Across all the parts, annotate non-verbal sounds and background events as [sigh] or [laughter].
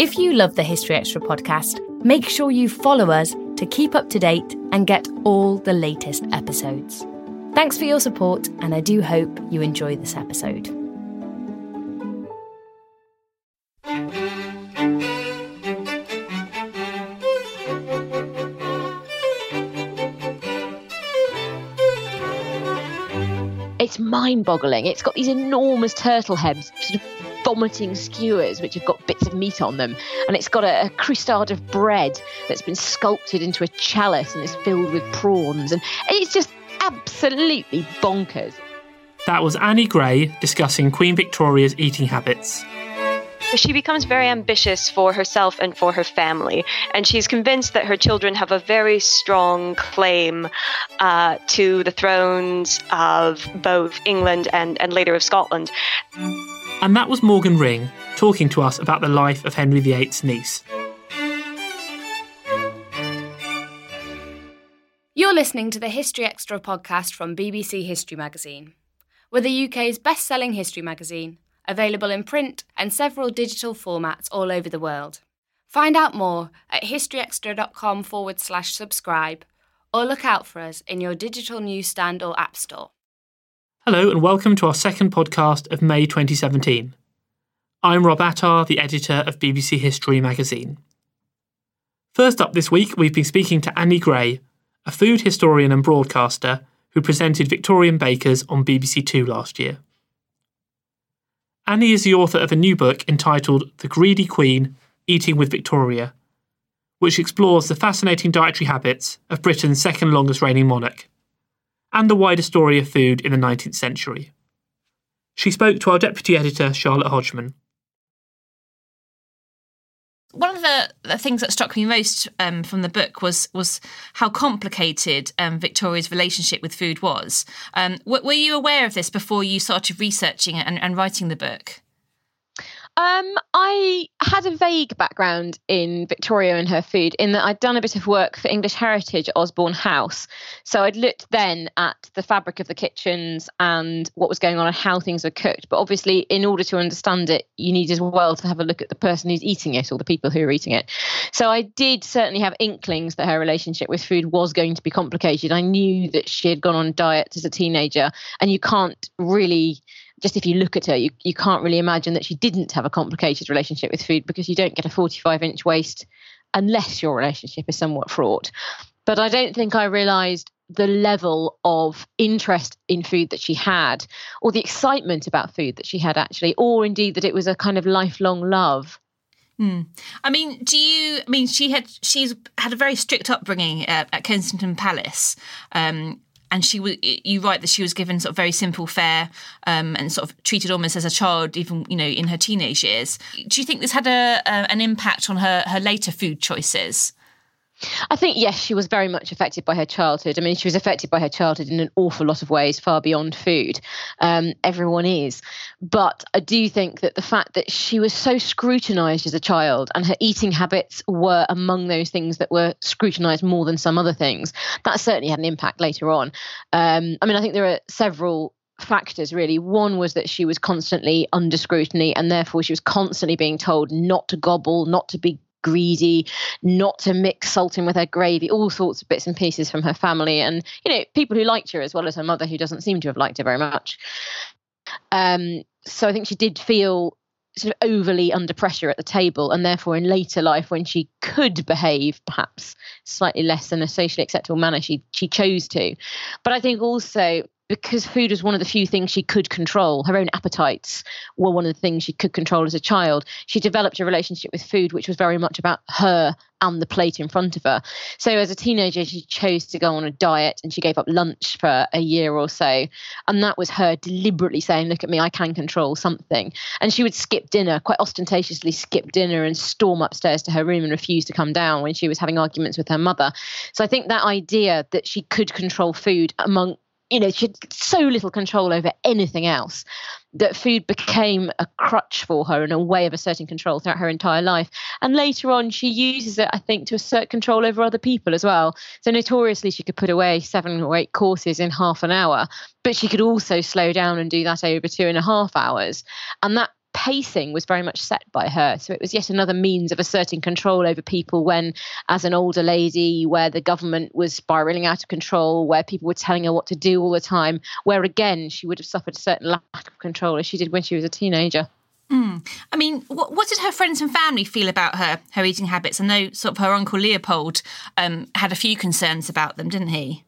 If you love the History Extra podcast, make sure you follow us to keep up to date and get all the latest episodes. Thanks for your support, and I do hope you enjoy this episode. It's mind boggling. It's got these enormous turtle heads, sort of vomiting skewers, which have got bits of meat on them. And it's got a, a crustade of bread that's been sculpted into a chalice and is filled with prawns. And it's just absolutely bonkers. That was Annie Gray discussing Queen Victoria's eating habits. She becomes very ambitious for herself and for her family, and she's convinced that her children have a very strong claim uh, to the thrones of both England and, and later of Scotland. And that was Morgan Ring talking to us about the life of Henry VIII's niece. You're listening to the History Extra podcast from BBC History Magazine. We're the UK's best selling history magazine, available in print and several digital formats all over the world. Find out more at historyextra.com forward slash subscribe or look out for us in your digital newsstand or app store. Hello, and welcome to our second podcast of May 2017. I'm Rob Attar, the editor of BBC History magazine. First up this week, we've been speaking to Annie Gray, a food historian and broadcaster who presented Victorian Bakers on BBC Two last year. Annie is the author of a new book entitled The Greedy Queen Eating with Victoria, which explores the fascinating dietary habits of Britain's second longest reigning monarch and the wider story of food in the 19th century. She spoke to our deputy editor, Charlotte Hodgman. One of the, the things that struck me most um, from the book was was how complicated um, Victoria's relationship with food was. Um, w- were you aware of this before you started researching it and, and writing the book? Um, I had a vague background in Victoria and her food in that I'd done a bit of work for English Heritage Osborne House. So I'd looked then at the fabric of the kitchens and what was going on and how things were cooked. But obviously, in order to understand it, you need as well to have a look at the person who's eating it or the people who are eating it. So I did certainly have inklings that her relationship with food was going to be complicated. I knew that she had gone on diet as a teenager, and you can't really just if you look at her, you, you can't really imagine that she didn't have a complicated relationship with food because you don't get a 45 inch waist unless your relationship is somewhat fraught. But I don't think I realized the level of interest in food that she had, or the excitement about food that she had actually, or indeed that it was a kind of lifelong love. Hmm. I mean, do you? I mean, she had she's had a very strict upbringing at, at Kensington Palace. Um, and she was you write that she was given sort of very simple fare um, and sort of treated almost as a child even you know in her teenage years. Do you think this had a, a an impact on her her later food choices I think, yes, she was very much affected by her childhood. I mean, she was affected by her childhood in an awful lot of ways, far beyond food. Um, everyone is. But I do think that the fact that she was so scrutinized as a child and her eating habits were among those things that were scrutinized more than some other things, that certainly had an impact later on. Um, I mean, I think there are several factors really one was that she was constantly under scrutiny and therefore she was constantly being told not to gobble not to be greedy, not to mix salt in with her gravy, all sorts of bits and pieces from her family, and you know people who liked her as well as her mother, who doesn't seem to have liked her very much. Um, so I think she did feel sort of overly under pressure at the table, and therefore in later life, when she could behave perhaps slightly less in a socially acceptable manner, she she chose to. But I think also because food was one of the few things she could control, her own appetites were one of the things she could control as a child. She developed a relationship with food which was very much about her and the plate in front of her. So as a teenager, she chose to go on a diet and she gave up lunch for a year or so. And that was her deliberately saying, Look at me, I can control something. And she would skip dinner, quite ostentatiously skip dinner and storm upstairs to her room and refuse to come down when she was having arguments with her mother. So I think that idea that she could control food among you know, she had so little control over anything else that food became a crutch for her and a way of asserting control throughout her entire life. And later on, she uses it, I think, to assert control over other people as well. So notoriously, she could put away seven or eight courses in half an hour, but she could also slow down and do that over two and a half hours. And that pacing was very much set by her. So it was yet another means of asserting control over people when, as an older lady, where the government was spiraling out of control, where people were telling her what to do all the time, where again she would have suffered a certain lack of control as she did when she was a teenager. Mm. I mean, what, what, did her friends and family feel about her her eating habits? I know sort of her uncle Leopold um, had a few concerns about them, didn't he?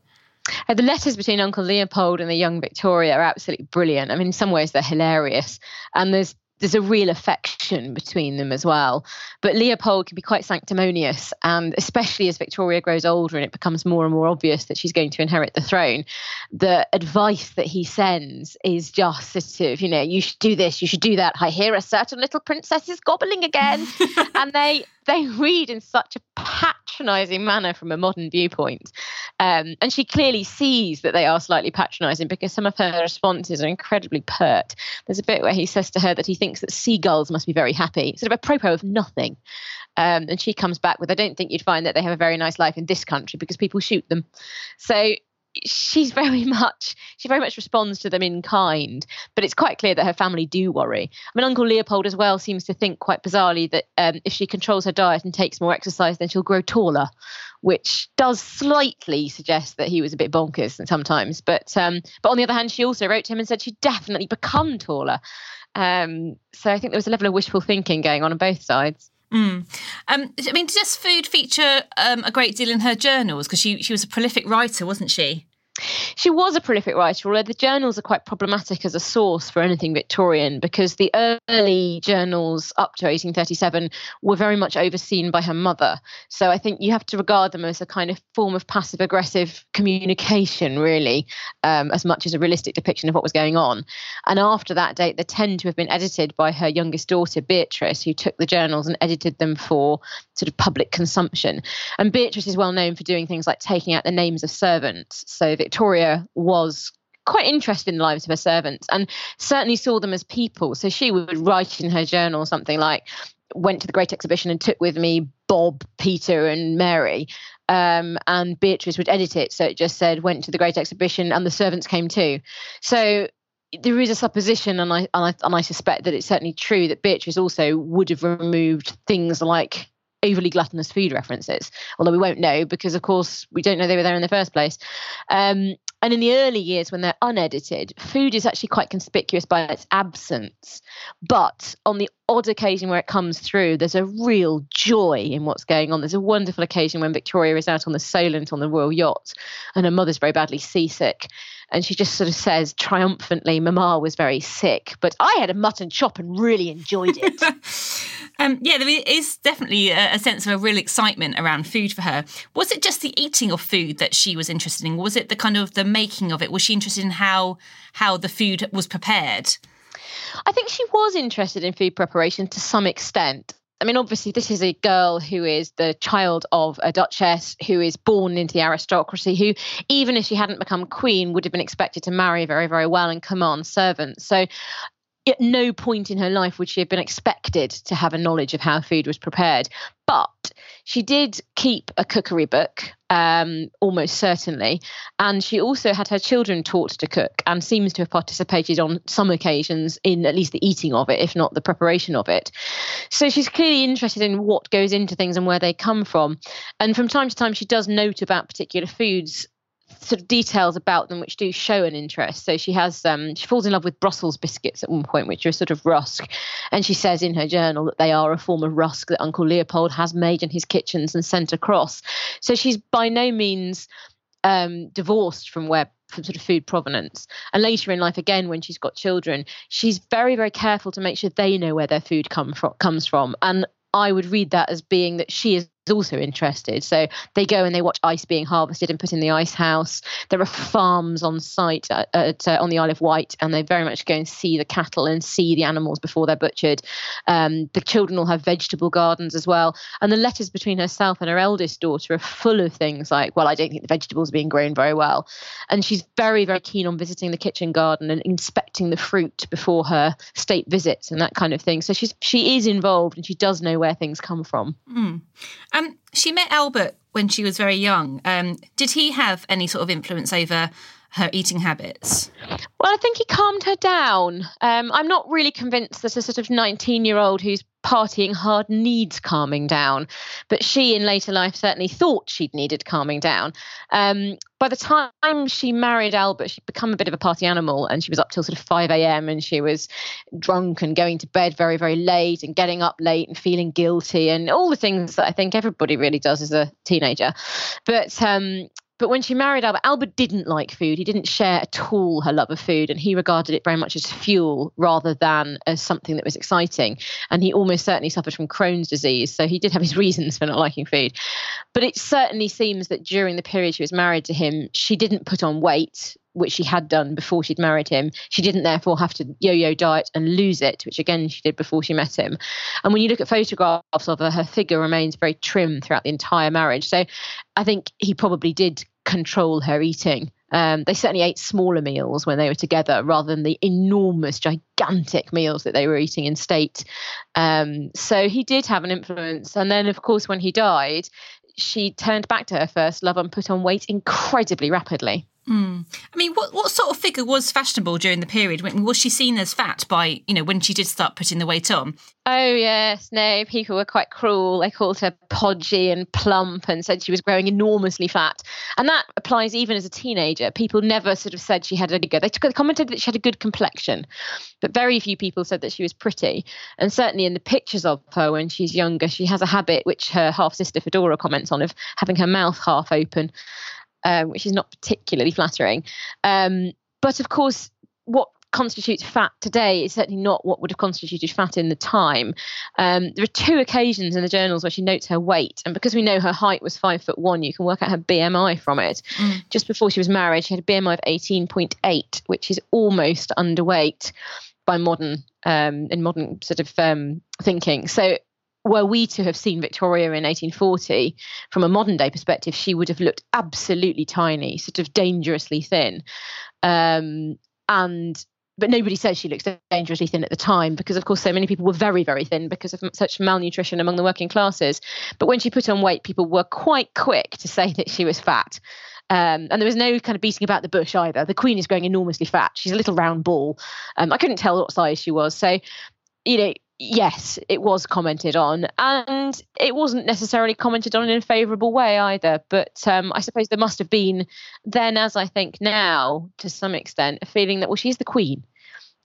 Uh, the letters between Uncle Leopold and the young Victoria are absolutely brilliant. I mean, in some ways they're hilarious, and there's there's a real affection between them as well. But Leopold can be quite sanctimonious, and especially as Victoria grows older and it becomes more and more obvious that she's going to inherit the throne, the advice that he sends is just sort of, you know, you should do this, you should do that. I hear a certain little princess is gobbling again, [laughs] and they they read in such a patronizing manner from a modern viewpoint. Um, and she clearly sees that they are slightly patronizing because some of her responses are incredibly pert. There's a bit where he says to her that he thinks that seagulls must be very happy, sort of apropos of nothing. Um, and she comes back with, I don't think you'd find that they have a very nice life in this country because people shoot them. So she's [laughs] very much she very much responds to them in kind but it's quite clear that her family do worry. I mean uncle leopold as well seems to think quite bizarrely that um, if she controls her diet and takes more exercise then she'll grow taller which does slightly suggest that he was a bit bonkers sometimes. But um, but on the other hand she also wrote to him and said she'd definitely become taller. Um, so i think there was a level of wishful thinking going on on both sides Mm. Um, I mean, does food feature um, a great deal in her journals? Because she she was a prolific writer, wasn't she? She was a prolific writer, although the journals are quite problematic as a source for anything Victorian because the early journals up to 1837 were very much overseen by her mother. So I think you have to regard them as a kind of form of passive aggressive communication, really, um, as much as a realistic depiction of what was going on. And after that date, they tend to have been edited by her youngest daughter, Beatrice, who took the journals and edited them for sort of public consumption. And Beatrice is well known for doing things like taking out the names of servants. So Victoria was quite interested in the lives of her servants and certainly saw them as people. So she would write in her journal something like, went to the Great Exhibition and took with me Bob, Peter, and Mary. Um, and Beatrice would edit it. So it just said, went to the Great Exhibition and the servants came too. So there is a supposition, and I, and I, and I suspect that it's certainly true that Beatrice also would have removed things like overly gluttonous food references, although we won't know because, of course, we don't know they were there in the first place. Um, and in the early years, when they're unedited, food is actually quite conspicuous by its absence. But on the odd occasion where it comes through, there's a real joy in what's going on. There's a wonderful occasion when Victoria is out on the Solent on the royal yacht and her mother's very badly seasick. And she just sort of says triumphantly, Mama was very sick, but I had a mutton chop and really enjoyed it. [laughs] um, yeah, there is definitely a, a, sense of a real excitement around food for her. Was it just the eating of food that she was interested in? Was it the kind of the making of it? Was she interested in how how the food was prepared? I think she was interested in food preparation to some extent. I mean, obviously, this is a girl who is the child of a duchess who is born into the aristocracy, who, even if she hadn't become queen, would have been expected to marry very, very well and command servants. So at no point in her life would she have been expected to have a knowledge of how food was prepared. But she did keep a cookery book, um, almost certainly. And she also had her children taught to cook and seems to have participated on some occasions in at least the eating of it, if not the preparation of it. So she's clearly interested in what goes into things and where they come from. And from time to time, she does note about particular foods sort of details about them which do show an interest. So she has um, she falls in love with Brussels biscuits at one point, which are sort of rusk, and she says in her journal that they are a form of rusk that Uncle Leopold has made in his kitchens and sent across. So she's by no means um, divorced from where from sort of food provenance. And later in life, again, when she's got children, she's very, very careful to make sure they know where their food come from, comes from. And I would read that as being that she is also interested. So they go and they watch ice being harvested and put in the ice house. There are farms on site at, at uh, on the Isle of Wight, and they very much go and see the cattle and see the animals before they're butchered. Um, the children will have vegetable gardens as well. And the letters between herself and her eldest daughter are full of things like, "Well, I don't think the vegetables are being grown very well," and she's very, very keen on visiting the kitchen garden and inspecting the fruit before her state visits and that kind of thing. So she's she is involved and she does know where things come from. Mm. Um, she met Albert when she was very young. Um, did he have any sort of influence over her eating habits? Well, I think he calmed her down. Um, I'm not really convinced that a sort of 19 year old who's partying hard needs calming down, but she in later life certainly thought she'd needed calming down. Um, by the time she married Albert, she'd become a bit of a party animal and she was up till sort of 5 a.m. and she was drunk and going to bed very, very late and getting up late and feeling guilty and all the things that I think everybody really does as a teenager. But um, but when she married Albert, Albert didn't like food. He didn't share at all her love of food, and he regarded it very much as fuel rather than as something that was exciting. And he almost certainly suffered from Crohn's disease, so he did have his [laughs] reasons for not liking food. But it certainly seems that during the period she was married to him, she didn't put on weight which she had done before she'd married him. She didn't therefore have to yo yo diet and lose it, which again she did before she met him. And when you look at photographs of her, her figure remains very trim throughout the entire marriage. So I think he probably did control her eating. Um, they certainly ate smaller meals when they were together rather than the enormous, gigantic meals that they were eating in state. Um, so he did have an influence. And then, of course, when he died, she turned back to her first love and put on weight incredibly rapidly. Mm. I mean, what what sort of figure was fashionable during the period? Was she seen as fat by you know when she did start putting the weight on? Oh yes, no. People were quite cruel. They called her podgy and plump, and said she was growing enormously fat. And that applies even as a teenager. People never sort of said she had a good. They, they commented that she had a good complexion, but very few people said that she was pretty. And certainly in the pictures of her when she's younger, she has a habit which her half sister Feodora comments on of having her mouth half open um, which is not particularly flattering. Um, but of course, what constitutes fat today is certainly not what would have constituted fat in the time. Um, there are two occasions in the journals where she notes her weight, and because we know her height was five foot one, you can work out her BMI from it. Mm. Just before she was married, she had a BMI of eighteen point eight, which is almost underweight by modern um, in modern sort of um, thinking. So were we to have seen Victoria in 1840, from a modern day perspective, she would have looked absolutely tiny, sort of dangerously thin. Um, and but nobody says she looks dangerously thin at the time because, of course, so many people were very, very thin because of such malnutrition among the working classes. But when she put on weight, people were quite quick to say [laughs] that she was fat. Um, and there was no kind of beating about the bush either. The Queen is growing enormously fat. She's a little round ball. Um, I couldn't tell what size she was. So, you know, yes, it was commented on, and it wasn't necessarily commented on in a favourable way either. But um, I suppose there must have been then, as I think now, to some extent, a feeling that well, she's the queen.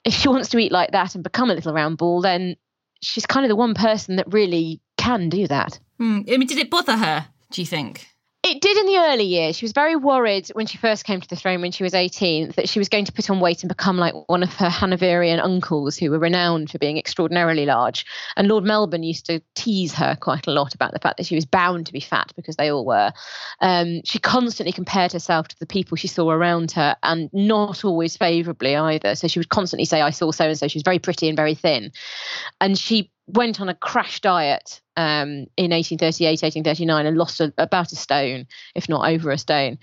If she wants to eat like that and become a little round ball, then she's kind of the one person that really can do that. Mm. I mean, did it bother her? Do you think? It did in the early years. She was very worried when she first came to the throne when she was 18 that she was going to put on weight and become like one of her Hanoverian uncles who were renowned for being extraordinarily large. And Lord Melbourne used to tease her quite a lot about the fact that she was bound to be fat because they all were. Um, she constantly compared herself to the people she saw around her and not always favourably either. So she would constantly say, I saw so and so. She was very pretty and very thin. And she went on a crash diet um, in 1838, 1839 and lost a, about a stone, if not over a stone.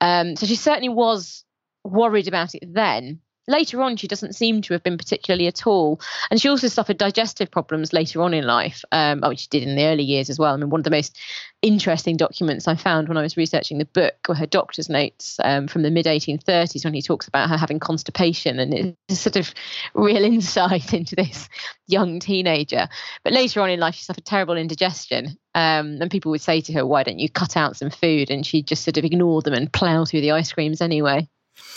Um, so she certainly was worried about it then. Later on, she doesn't seem to have been particularly at all. And she also suffered digestive problems later on in life, um, which she did in the early years as well. I mean, one of the most interesting documents I found when I was researching the book were her doctor's notes um, from the mid 1830s when he talks about her having constipation and it's sort of real [laughs] insight into this young teenager. But later on in life, she suffered terrible indigestion. Um, and people would say to her, Why don't you cut out some food? And she'd just sort of ignore them and plough through the ice creams anyway.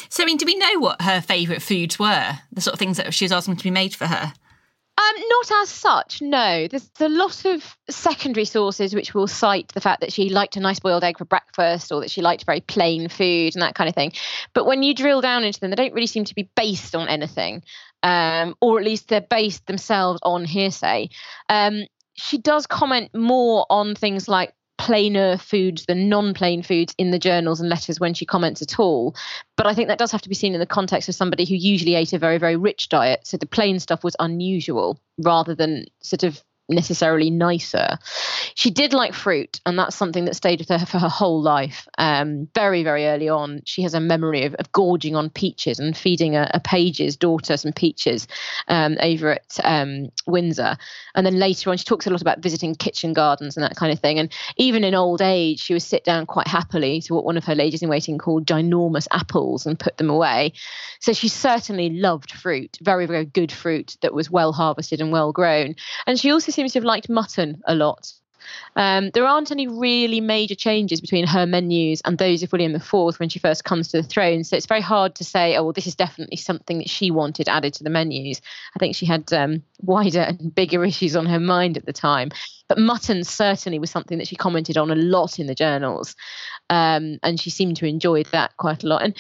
So, I mean, do we know what her favourite foods were? The sort of things that she was asking to be made for her? Um, not as such, no. There's a lot of secondary sources which will cite the fact that she liked a nice boiled egg for breakfast or that she liked very plain food and that kind of thing. But when you drill down into them, they don't really seem to be based on anything, um, or at least they're based themselves on hearsay. Um, she does comment more on things like plainer foods than non-plain foods in the journals and letters when she comments at all. But I think that does have to be seen in the context of somebody who usually ate a very, very rich diet. So the plain stuff was unusual rather than sort of necessarily nicer. She did like fruit, and that's something that stayed with her for her whole life. Um, very, very early on, she has a memory of, of gorging on peaches and feeding a, a page's daughter some peaches um, over at um, Windsor. And then later on, she talks a lot about visiting kitchen gardens and that kind of thing. And even in old age, she would sit down quite happily to what one of her ladies in waiting called ginormous apples and put them away. So she certainly loved fruit, very, very good fruit that was well harvested and well grown. And she also seems to have liked mutton a lot. Um, there aren't any really major changes between her menus and those of William IV when she first comes to the throne. So it's very hard to say, oh, well, this is definitely something that she wanted added to the menus. I think she had um, wider and bigger issues on her mind at the time. But mutton certainly was something that she commented on a lot in the journals. Um, and she seemed to enjoy that quite a lot. And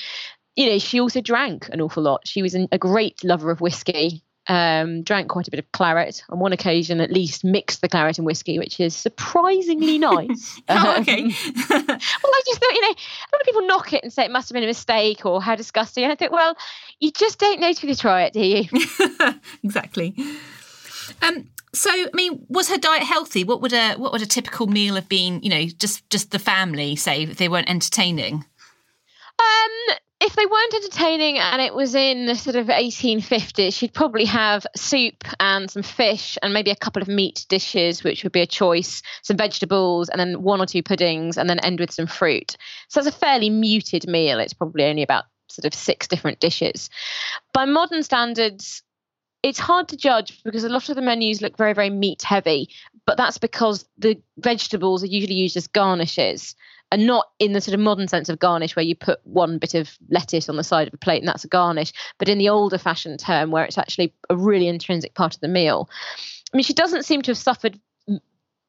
you know, she also drank an awful lot. She was a great lover of whiskey um, drank quite a bit of claret. On one occasion, at least, mixed the claret and whiskey, which is surprisingly [laughs] nice. oh, okay. [laughs] well, I just thought, you know, a lot of people knock it and say it must have been a mistake or how disgusting. And I think, well, you just don't know till you try it, do you? [laughs] exactly. Um, so, I mean, was her diet healthy? What would a what would a typical meal have been? You know, just just the family, say, if they weren't entertaining. Um, if they weren't entertaining and it was in the sort of 1850s, she'd probably have soup and some fish and maybe a couple of meat dishes, which would be a choice, some vegetables, and then one or two puddings, and then end with some fruit. So it's a fairly muted meal. It's probably only about sort of six different dishes. By modern standards, it's hard to judge because a lot of the menus look very, very meat heavy, but that's because the vegetables are usually used as garnishes and not in the sort of modern sense of garnish where you put one bit of lettuce on the side of a plate and that's a garnish, but in the older fashioned term where it's actually a really intrinsic part of the meal. I mean, she doesn't seem to have suffered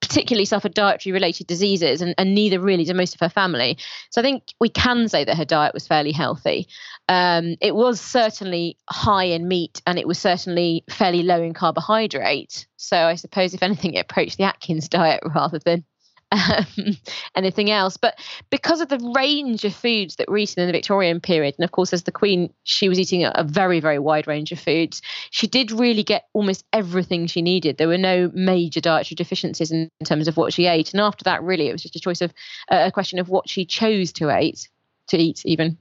particularly suffered dietary related diseases and, and, neither really did most of her family. So i think we can say that her diet was fairly healthy. Um, it was certainly high in meat and it was certainly fairly low in carbohydrate so i suppose if anything it approached the atkins diet [laughs] rather than um, [laughs] anything else. But because of the range of foods that were eaten in the Victorian period, and of course, as the Queen, she was eating a, very, very wide range of foods, she did really get almost everything she needed. There were no major dietary deficiencies in, in terms of what she ate. And after that, really, it was just a choice of uh, a question of what she chose to eat, to eat even.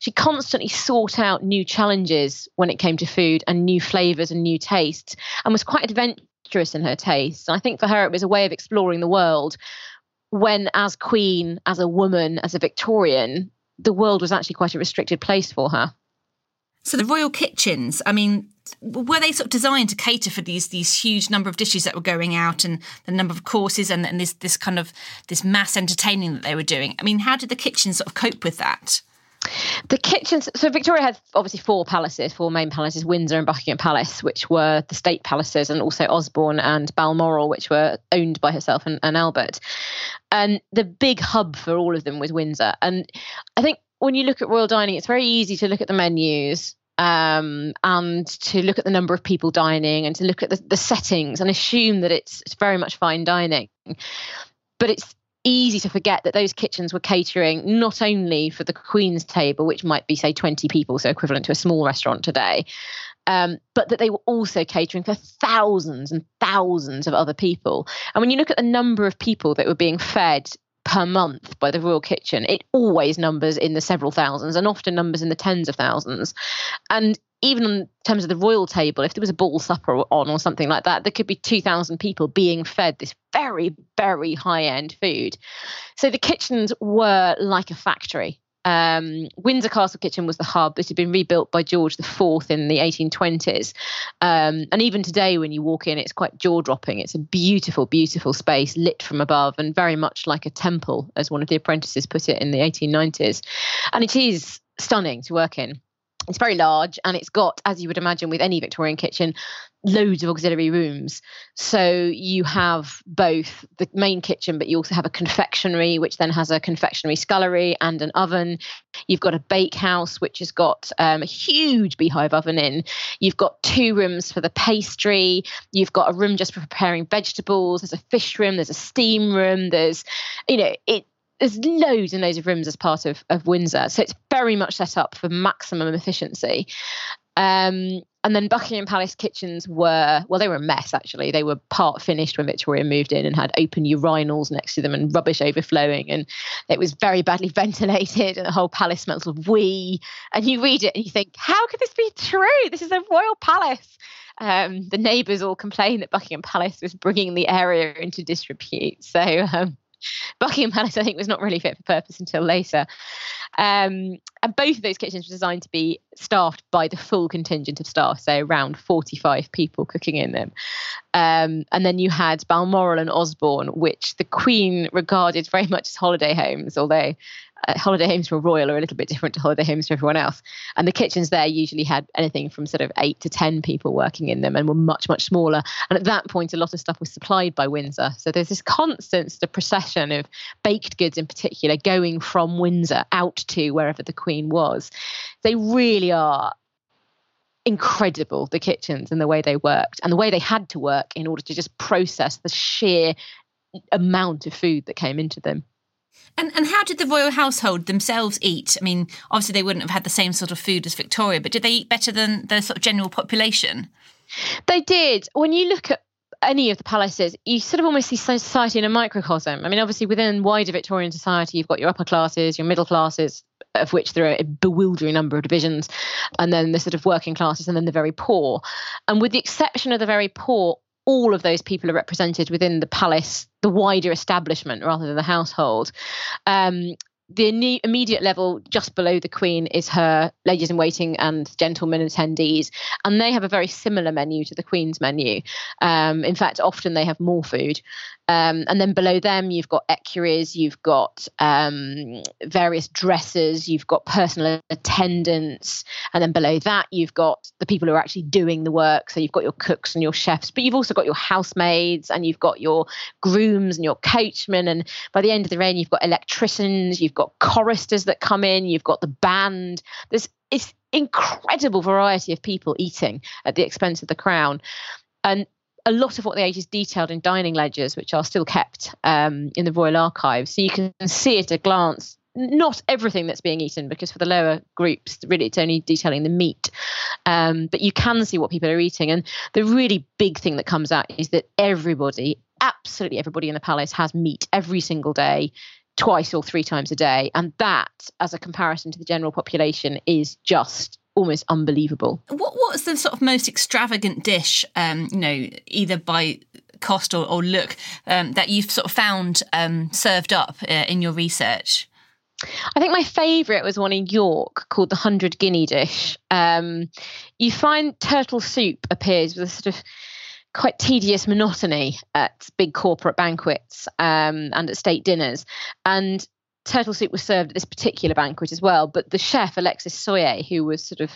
She constantly sought out new challenges when it came to food and new flavors and new tastes, and was quite adventurous in her tastes. And I think for her, it was a way of exploring the world when, as queen, as a woman, as a Victorian, the world was actually quite a restricted place for her. So the royal kitchens, I mean, were they sort of designed to cater for these these huge number of dishes that were going out and the number of courses and, and this this kind of this mass entertaining that they were doing? I mean, how did the kitchen sort of cope with that? The kitchens. So Victoria had obviously four palaces, four main palaces: Windsor and Buckingham Palace, which were the state palaces, and also Osborne and Balmoral, which were owned by herself and, and Albert. And the big hub for all of them was Windsor. And I think when you look at royal dining, it's very easy to look at the menus um, and to look at the number of people dining and to look at the, the settings and assume that it's, it's very much fine dining. But it's easy to forget that those kitchens were catering not only for the Queen's table, which might be, say, 20 people, so equivalent to a small restaurant today, um, but that they were also catering for thousands and thousands of other people. And when you look at the number of people that were being fed per month by the Royal Kitchen, it always numbers in the several thousands and often numbers in the tens of thousands. And even in terms of the royal table, if there was a ball supper on or something like that, there could be 2,000 people being fed this very, very high end food. So the kitchens were like a factory. Um, Windsor Castle Kitchen was the hub. It had been rebuilt by George IV in the 1820s. Um, and even today, when you walk in, it's quite jaw dropping. It's a beautiful, beautiful space lit from above and very much like a temple, as one of the apprentices put it in the 1890s. And it is stunning to work in. It's very large and it's got, as you would imagine with any Victorian kitchen, loads of auxiliary rooms. So you have both the main kitchen, but you also have a confectionery, which then has a confectionery scullery and an oven. You've got a bakehouse, which has got um, a huge beehive oven in. You've got two rooms for the pastry. You've got a room just for preparing vegetables. There's a fish room. There's a steam room. There's, you know, it there's loads and loads of rooms as part of, of Windsor. So it's very much set up for maximum efficiency. Um, and then Buckingham Palace kitchens were, well, they were a mess actually. They were part finished when Victoria moved in and had open urinals next to them and rubbish overflowing. And it was very badly [laughs] ventilated and the whole palace smells of wee. And you read it and you think, how could this be true? This is a royal palace. Um, the neighbours all complained that Buckingham Palace was bringing the area into disrepute. So um, Buckingham Palace, I think, was not really fit for purpose until later. Um, and both of those kitchens were designed to be staffed by the full contingent of staff, so around 45 people cooking in them. Um, and then you had Balmoral and Osborne, which the Queen regarded very much as holiday homes, although uh, holiday homes for royal are a little bit different to holiday homes for everyone else. And the kitchens there usually had anything from sort of eight to 10 people working in them and were much, much smaller. And at that point, a lot of stuff was supplied by Windsor. So there's this constant sort of procession of baked goods in particular going from Windsor out to wherever the Queen was. They really are incredible the kitchens and the way they worked and the way they had to work in order to just process the sheer amount of food that came into them. And and how did the royal household themselves eat? I mean, obviously they wouldn't have had the same sort of food as Victoria, but did they eat better than the sort of general population? They did. When you look at any of the palaces, you sort of almost see society in a microcosm. I mean, obviously within wider Victorian society, you've got your upper classes, your middle classes, of which there are a bewildering number of divisions, and then the sort of working classes, and then the very poor. And with the exception of the very poor, all of those people are represented within the palace, the wider establishment rather than the household. Um, the immediate level just below the queen is her ladies in waiting and gentlemen attendees and they have a very similar menu to the queen's menu um, in fact often they have more food um, and then below them, you've got equerries, you've got um, various dressers, you've got personal attendants. And then below that, you've got the people who are actually doing the work. So you've got your cooks and your chefs, but you've also got your housemaids and you've got your grooms and your coachmen. And by the end of the reign, you've got electricians, you've got choristers that come in, you've got the band. There's it's incredible variety of people eating at the expense of the crown. And a lot of what the age is detailed in dining ledgers, which are still kept um, in the Royal Archives. So you can see at a glance not everything that's being eaten, because for the lower groups, really it's only detailing the meat. Um, but you can see what people are eating. And the really big thing that comes out is that everybody, absolutely everybody in the palace, has meat every single day twice or three times a day. And that, as a comparison to the general population, is just almost unbelievable. What what's the sort of most extravagant dish, um, you know, either by cost or, or look, um, that you've sort of found um, served up uh, in your research? I think my favourite was one in York called the Hundred Guinea Dish. Um, you find turtle soup appears with a sort of quite tedious monotony at big corporate banquets um, and at state dinners. And turtle soup was served at this particular banquet as well. But the chef, Alexis Soyer, who was sort of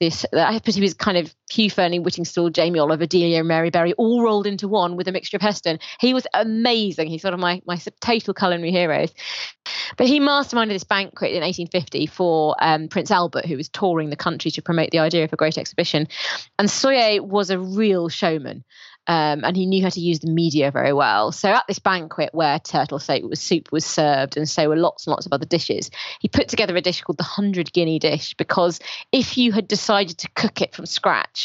this, I suppose he was kind of Hugh Fearnley-Whittingstall, Jamie Oliver, Delia, and Mary Berry, all rolled into one with a mixture of Heston. He was amazing. He's sort of my my total culinary heroes. But he masterminded this banquet in 1850 for um, Prince Albert, who was touring the country to promote the idea of a great exhibition. And Soyer was a real showman um, and he knew how to use the media very well. So at this banquet where turtle was, soup was served, and so were lots and lots of other dishes, he put together a dish called the hundred guinea dish because if you had decided to cook it from scratch,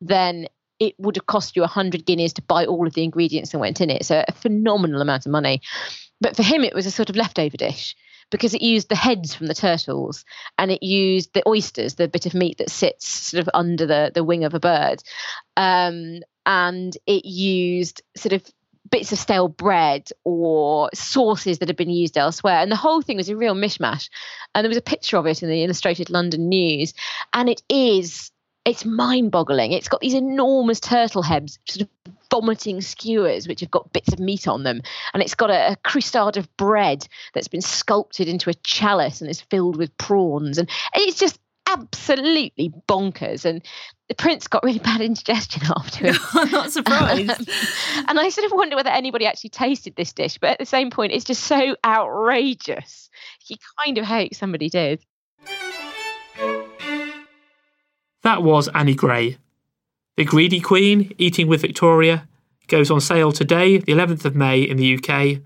then it would have cost you a hundred guineas to buy all of the ingredients that went in it. So a phenomenal amount of money. But for him, it was a sort of leftover dish because it used the heads from the turtles and it used the oysters, the bit of meat that sits sort of under the, the wing of a bird. Um, and it used sort of bits of stale bread or sauces that had been used elsewhere. And the whole thing was a real mishmash. And there was a picture of it in the Illustrated London News. And it is, it's mind boggling. It's got these enormous turtle heads, sort of vomiting skewers, which have got bits of meat on them. And it's got a, a crustade of bread that's been sculpted into a chalice and is filled with prawns. And it's just absolutely bonkers. And the prince got really [laughs] bad indigestion afterwards. [laughs] I'm not surprised. Um, [laughs] and I sort of wonder whether anybody actually tasted this dish. But at the same point, it's just so outrageous. You kind of hope somebody did. That was Annie Gray. The Greedy Queen, Eating with Victoria, goes on sale today, the 11th of May, in the UK,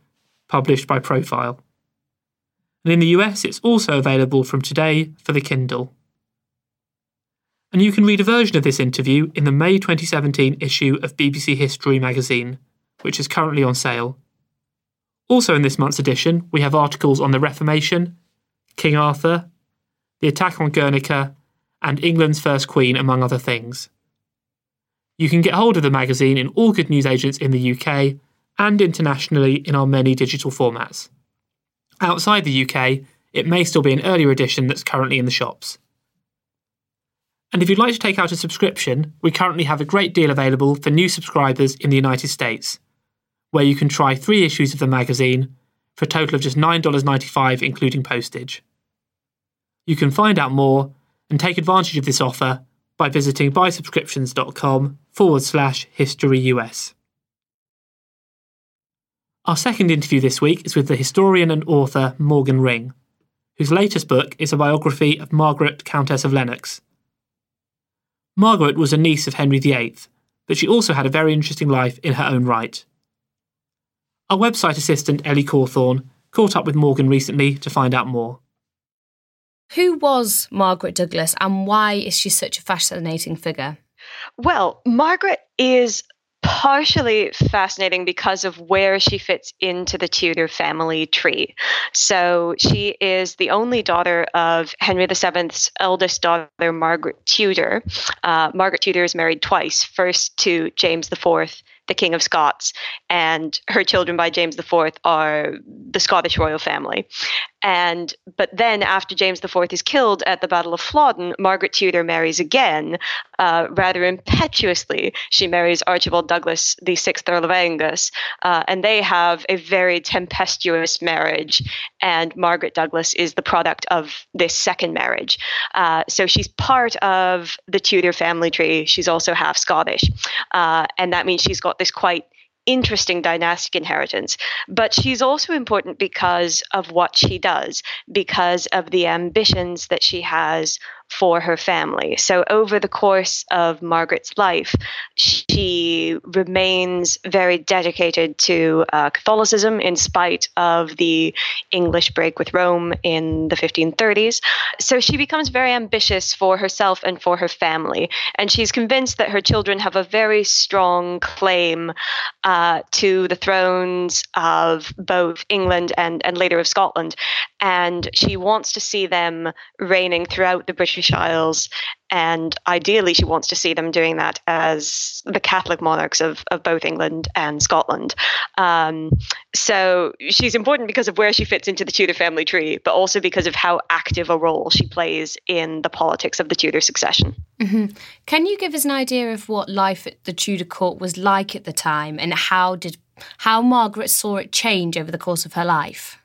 published by Profile. And in the US, it's also available from today for the Kindle. and you can read a version of this interview in the May 2017 issue of BBC History magazine, which is currently on sale. Also, in this month's edition, we have articles on the Reformation, King Arthur, the attack on Guernica, and England's first Queen, among other things. You can get hold of the magazine in all good newsagents in the UK and internationally in our many digital formats. Outside the UK, it may still be an earlier edition that's currently in the shops. And if you'd like to take out a subscription, we currently have a great deal available for new subscribers in the United States, where you can try three issues of the magazine for a total of just $9.95, including postage. You can find out more and take advantage of this offer by visiting buysubscriptions.com forward slash history US. Our second interview this week is with the historian and author Morgan Ring, whose latest book is a biography of Margaret, Countess of Lennox. Margaret was a niece of Henry VIII, but she also had a very interesting life in her own right. Our website assistant Ellie Cawthorne caught up with Morgan recently to find out more. Who was Margaret Douglas and why is she such a fascinating figure? Well, Margaret is partially fascinating because of where she fits into the Tudor family tree. So she is the only daughter of Henry VII's eldest daughter, Margaret Tudor. Uh, Margaret Tudor is married twice, first to James IV the King of Scots, and her children by James IV are the Scottish royal family. And but then after James IV is killed at the Battle of Flodden, Margaret Tudor marries again, uh, rather impetuously. She marries Archibald Douglas, the sixth Earl of Angus, uh, and they have a very tempestuous marriage. And Margaret Douglas is the product of this second marriage. Uh, so she's part of the Tudor family tree. She's also half Scottish, uh, and that means she's got this quite interesting dynastic inheritance. But she's also important because of what she does, because of the ambitions that she has for her family. So, over the course of Margaret's life, she remains very dedicated to uh, Catholicism in spite of the English break with Rome in the 1530s. So, she becomes very ambitious for herself and for her family. And she's convinced that her children have a very strong claim uh, to the thrones of both England and, and later of Scotland. And she wants to see them reigning throughout the British Isles, and ideally she wants to see them doing that as the Catholic monarchs of, of both England and Scotland. Um, so she's important because of where she fits into the Tudor family tree, but also because of how active a role she plays in the politics of the Tudor succession. Mm-hmm. Can you give us an idea of what life at the Tudor court was like at the time, and how did how Margaret saw it change over the course of her life?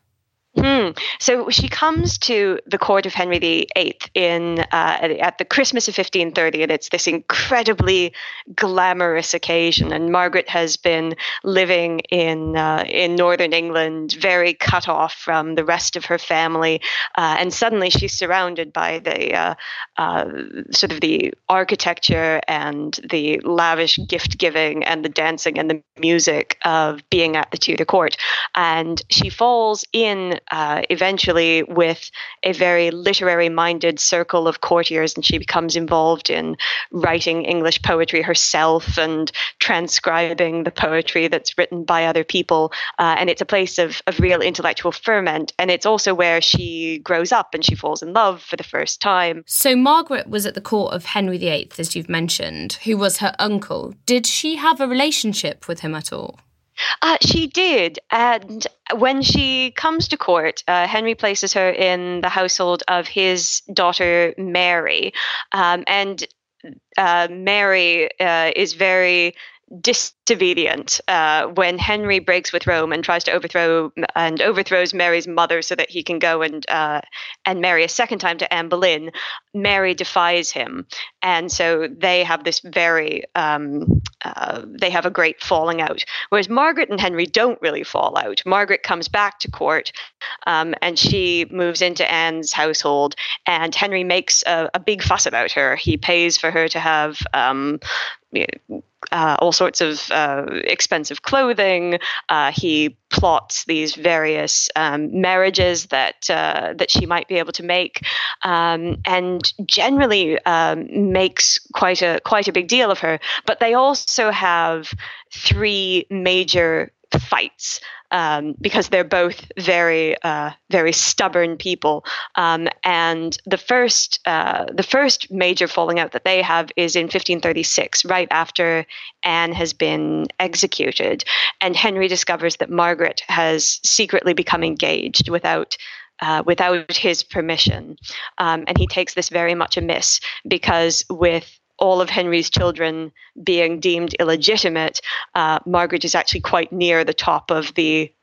Hmm. So she comes to the court of Henry VIII in uh, at the Christmas of 1530, and it's this incredibly glamorous occasion. And Margaret has been living in uh, in northern England, very cut off from the rest of her family, uh, and suddenly she's surrounded by the uh, uh, sort of the architecture and the lavish gift giving and the dancing and the music of being at the Tudor court, and she falls in uh, eventually with a very literary minded circle of courtiers, and she becomes involved in writing English poetry herself and transcribing the poetry that's written by other people. Uh, and it's a place of, of real intellectual ferment. And it's also where she grows up and she falls in love for the first time. So, Margaret was at the court of Henry VIII, as you've mentioned, who was her uncle. Did she have a relationship with him at all? Uh, she did. And when she comes to court, uh, Henry places her in the household of his daughter, Mary. Um, and uh, Mary uh, is very disobedient uh, when Henry breaks with Rome and tries to overthrow and overthrows Mary's mother so that he can go and uh, and marry a second time to Anne Boleyn. Mary defies him, and so they have this very um, uh, they have a great falling out. Whereas Margaret and Henry don't really fall out. Margaret comes back to court, um, and she moves into Anne's household, and Henry makes a, a, big fuss about her. He pays for her to have um, uh, all sorts of uh, expensive clothing. Uh, he plots these various um, marriages that uh, that she might be able to make, um, and generally um, makes quite a quite a big deal of her. But they also have three major fights um, because they're both very uh, very stubborn people. Um, and the first uh, the first major falling out that they have is in 1536, right after Anne has been executed, and Henry discovers that Margaret has secretly become engaged without. Uh, without his permission. Um, and he takes this very much amiss because, with all of Henry's children being deemed illegitimate, uh, Margaret is actually quite near the top of the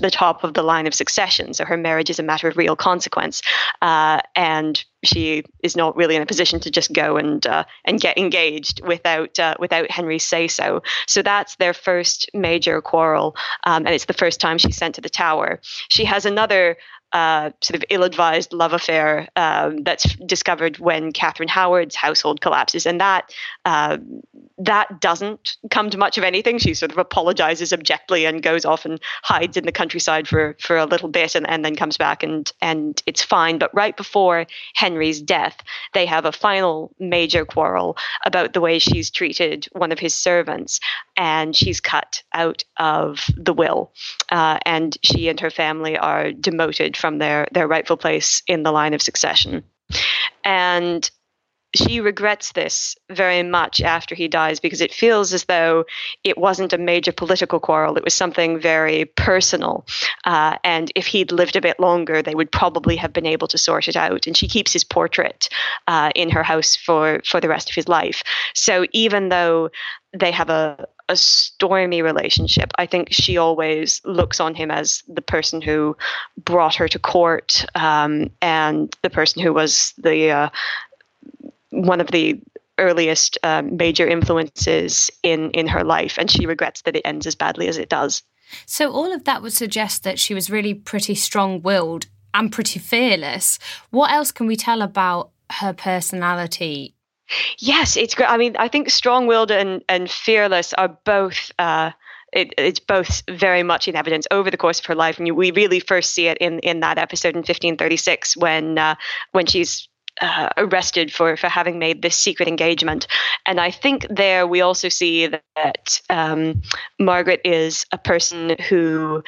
the top of the line of succession. So her marriage is a matter of real consequence, uh, and she is not really in a position to just go and uh, and get engaged without uh, without Henry's say so. So that's their first major quarrel, um, and it's the first time she's sent to the Tower. She has another uh, sort of ill-advised love affair um, that's discovered when Catherine Howard's household collapses, and that uh, that doesn't come to much of anything. She sort of apologizes abjectly and goes off and hides in the countryside for for a little bit, and, and then comes back and and it's fine. But right before Henry's death, they have a final major quarrel about the way she's treated one of his servants, and she's cut out of the will, uh, and she and her family are demoted from their their rightful place in the line of succession. And she regrets this very much after he dies because it feels as though it wasn't a major political quarrel. It was something very personal. Uh, and if he'd lived a bit longer, they would probably have been able to sort it out. And she keeps his portrait uh, in her house for, for the rest of his life. So even though they have a, a stormy relationship. I think she always looks on him as the person who brought her to court um, and the person who was the uh, one of the earliest um, major influences in in her life, and she regrets that it ends as badly as it does. So all of that would suggest that she was really pretty strong-willed and pretty fearless. What else can we tell about her personality Yes, it's great. I mean, I think strong-willed and, and fearless are both. Uh, it, it's both very much in evidence over the course of her life, and we really first see it in, in that episode in 1536 when uh, when she's uh, arrested for for having made this secret engagement. And I think there we also see that um, Margaret is a person who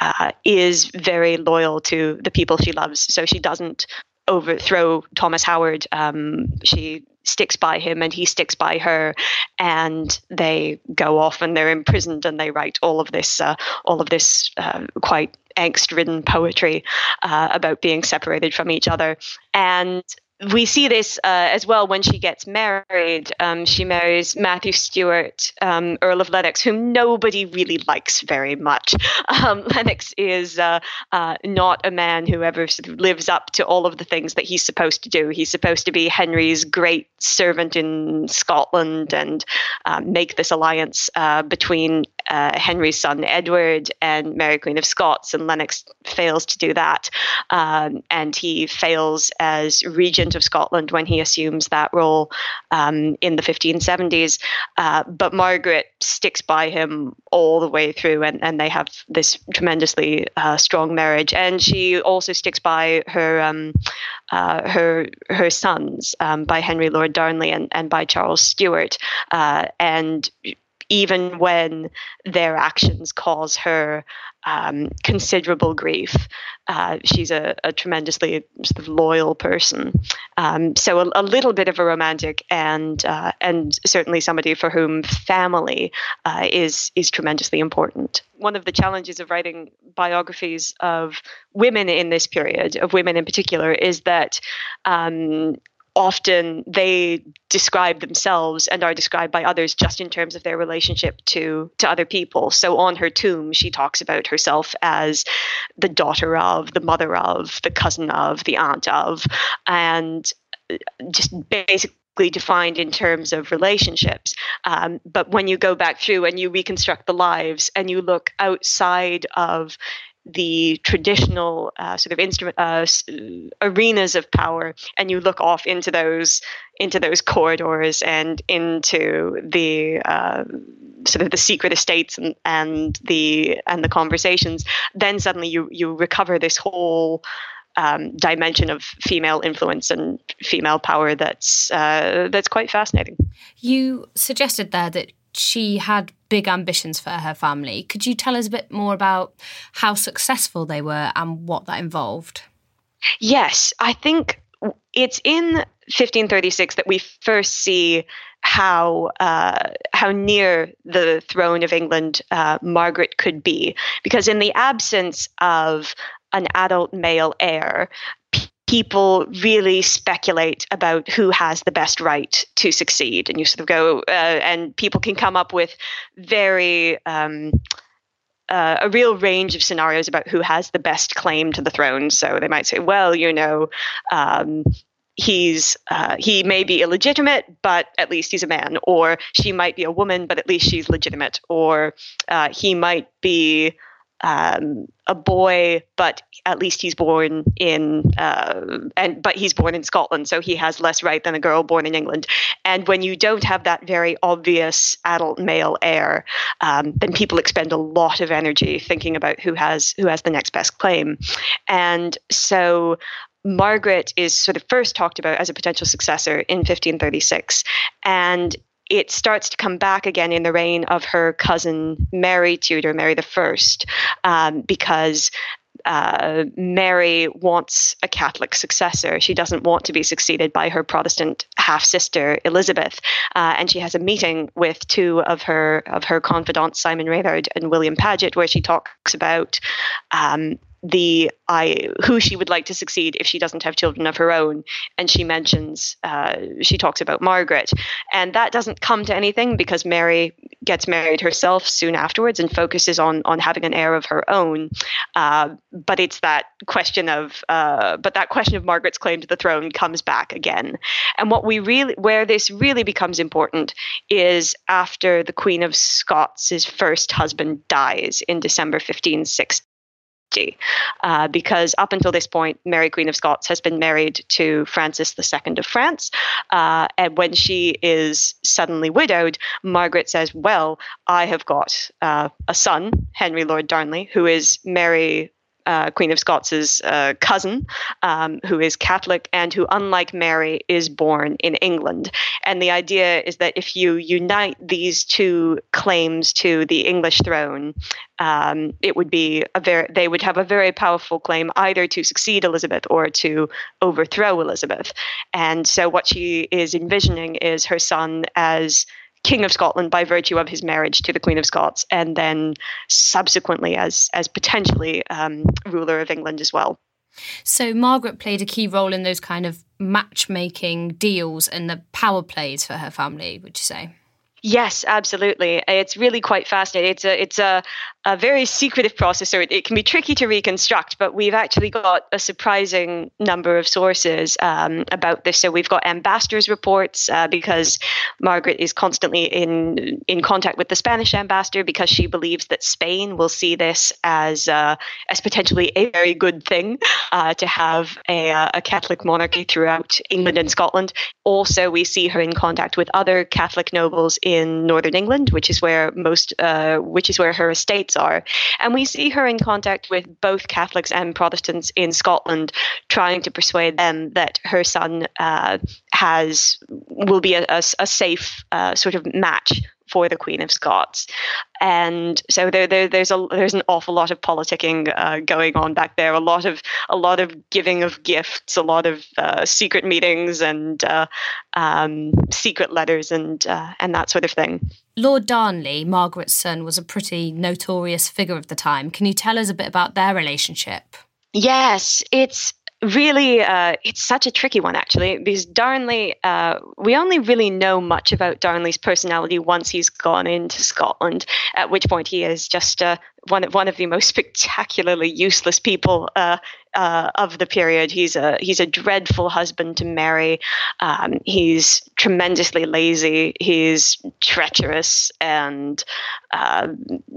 uh, is very loyal to the people she loves. So she doesn't overthrow Thomas Howard. Um, she sticks by him and he sticks by her and they go off and they're imprisoned and they write all of this uh, all of this uh, quite angst-ridden poetry uh, about being separated from each other and we see this uh, as well when she gets married. Um, she marries Matthew Stewart, um, Earl of Lennox, whom nobody really likes very much. Um, [laughs] Lennox is uh, uh, not a man who ever sort of lives up to all of the things that he's supposed to do. He's supposed to be Henry's great servant in Scotland and um, make this alliance uh, between uh, Henry's son Edward and Mary Queen of Scots, and Lennox fails to do that. Um, and he fails as regent of Scotland when he assumes that role um, in the 1570s. Uh, but Margaret sticks by him all the way through, and, and they have this tremendously uh, strong marriage. And she also sticks by her um, uh, her her sons um, by Henry Lord Darnley and, and by Charles Stuart. Uh, and even when their actions cause her um, considerable grief. Uh, she's a, a, tremendously sort of loyal person. Um, so a, a, little bit of a romantic, and uh, and certainly somebody for whom family uh, is is tremendously important. One of the challenges of writing biographies of women in this period, of women in particular, is that um, often they describe themselves and are described by others just in terms of their relationship to to other people so on her tomb she talks about herself as the daughter of the mother of the cousin of the aunt of and just basically defined in terms of relationships. Um, but when you go back through and you reconstruct the lives and you look outside of the traditional uh, sort of instrument uh, arenas of power, and you look off into those into those corridors and into the uh, sort of the secret estates and, and the and the conversations, then suddenly you you recover this whole um, dimension of female influence and female power that's uh, that's quite fascinating. You suggested there that she had big ambitions for her family. Could you tell us a bit more about how successful they were and what that involved? Yes, I think it's in 1536 that we first see how uh, how near the throne of England uh, Margaret could be, because in the absence of an adult male heir, people really speculate about who has the best right to succeed. And you sort of go, uh, and people can come up with very. Um, uh, a real range of scenarios about who has the best claim to the throne. So they might say, well, you know, um, he's uh, he may be illegitimate, but at least he's a man, or she might be a woman, but at least she's legitimate, or uh, he might be um, a boy, but at least he's born in uh, and but he's born in Scotland, so he has less right than a girl born in England. And when you don't have that very obvious adult male heir, um, then people expend a lot of energy thinking about who has who has the next best claim. And so Margaret is sort of first talked about as a potential successor in 1536, and it starts to come back again in the reign of her cousin Mary Tudor, Mary the First, um, because uh, Mary wants a Catholic successor. She doesn't want to be succeeded by her Protestant half sister Elizabeth, uh, and she has a meeting with two of her of her confidants, Simon Renard and William Paget, where she talks about um, the I who she would like to succeed if she doesn't have children of her own, and she mentions uh, she talks about Margaret, and that doesn't come to anything because Mary gets married herself soon afterwards and focuses on on having an heir of her own. Uh, but it's that question of uh, but that question of Margaret's claim to the throne comes back again, and what we really where this really becomes important is after the Queen of Scots' first husband dies in December 1560 uh, because up until this point, Mary Queen of Scots has been married to Francis II of France. Uh, and when she is suddenly widowed, Margaret says, Well, I have got uh, a son, Henry Lord Darnley, who is Mary uh, Queen of Scots' uh, cousin, um, who is Catholic and who, unlike Mary, is born in England. And the idea is that if you unite these two claims to the English throne, um, it would be a very they would have a very powerful claim either to succeed Elizabeth or to overthrow Elizabeth. And so, what she is envisioning is her son as King of Scotland by virtue of his marriage to the Queen of Scots, and then subsequently as as potentially um, ruler of England as well. So Margaret played a key role in those kind of matchmaking deals and the power plays for her family. Would you say? Yes, absolutely. It's really quite fascinating. It's a it's a, a very secretive process, so it, can be tricky to reconstruct. But we've actually got a surprising number of sources um, about this. So we've got ambassadors' reports uh, because Margaret is constantly in in contact with the Spanish ambassador because she believes that Spain will see this as uh, as potentially a very good thing uh, to have a, uh, a Catholic monarchy throughout England and Scotland. Also, we see her in contact with other Catholic nobles in northern England, which is where most, uh, which is where her are, and we see her in contact with both Catholics and Protestants in Scotland, trying to persuade them that her son uh, has will be a, a, a safe uh, sort of match for the Queen of Scots. And so there, there, there's a there's an awful lot of politicking uh, going on back there. A lot of a lot of giving of gifts, a lot of uh, secret meetings and uh, um, secret letters and uh, and that sort of thing. Lord Darnley, Margaret's son, was a pretty notorious figure of the time. Can you tell us a bit about their relationship? Yes, it's really uh, it's such a tricky one actually because darnley uh, we only really know much about darnley's personality once he's gone into scotland at which point he is just uh, one, one of the most [laughs] spectacularly useless people uh, uh, of the period. He's a he's a dreadful husband to marry um, he's tremendously lazy. He's treacherous and uh,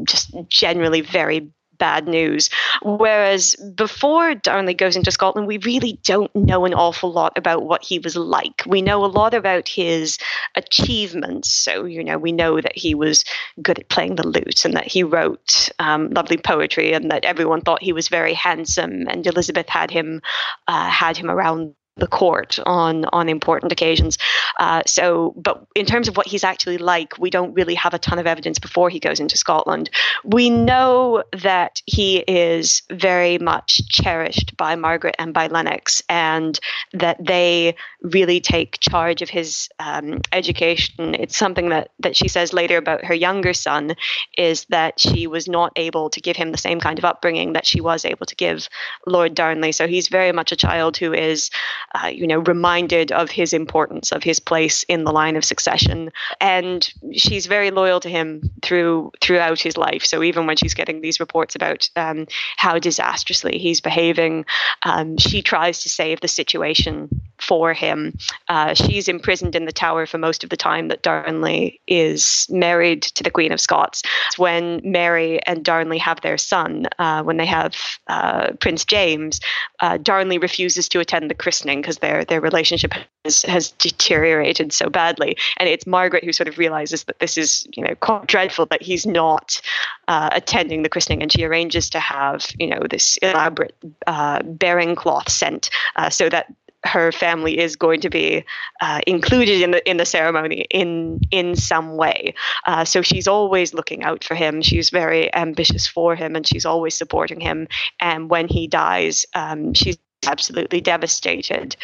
just generally very bad news. Whereas before Darnley goes into Scotland, we really don't know an awful lot about what he was like. We know a lot about his achievements. So, you know, we know that he was good at playing the lute and that he wrote um, lovely poetry and that everyone thought he was very handsome. And Elizabeth had him uh, had him around the court on on important occasions. Uh, so, but in terms of what he's actually like, we don't really have a ton of evidence before he goes into Scotland. We know that he is very much cherished by Margaret and by Lennox, and that they really take charge of his um, education. It's something that that she says later about her younger son is that she was not able to give him the same kind of upbringing that she was able to give Lord Darnley. So he's very much a child who is uh, you know, reminded of his importance, of his place in the line of succession, and she's very loyal to him through throughout his life. So even when she's getting these reports about um, how disastrously he's behaving, um, she tries to save the situation for him. Uh, she's imprisoned in the tower for most of the time that Darnley is married to the Queen of Scots. It's when Mary and Darnley have their son, uh, when they have uh, Prince James, uh, Darnley refuses to attend the christening because their their relationship has, has deteriorated so badly. And it's Margaret who sort of realizes that this is you know quite dreadful that he's not uh, attending the christening, and she arranges to have you know this elaborate uh, bearing cloth sent so that her family is going to be uh, included in the in the ceremony in in some way. Uh, so she's always looking out for him. She's very ambitious for him, and she's always supporting him. And when he dies, um, she's absolutely devastated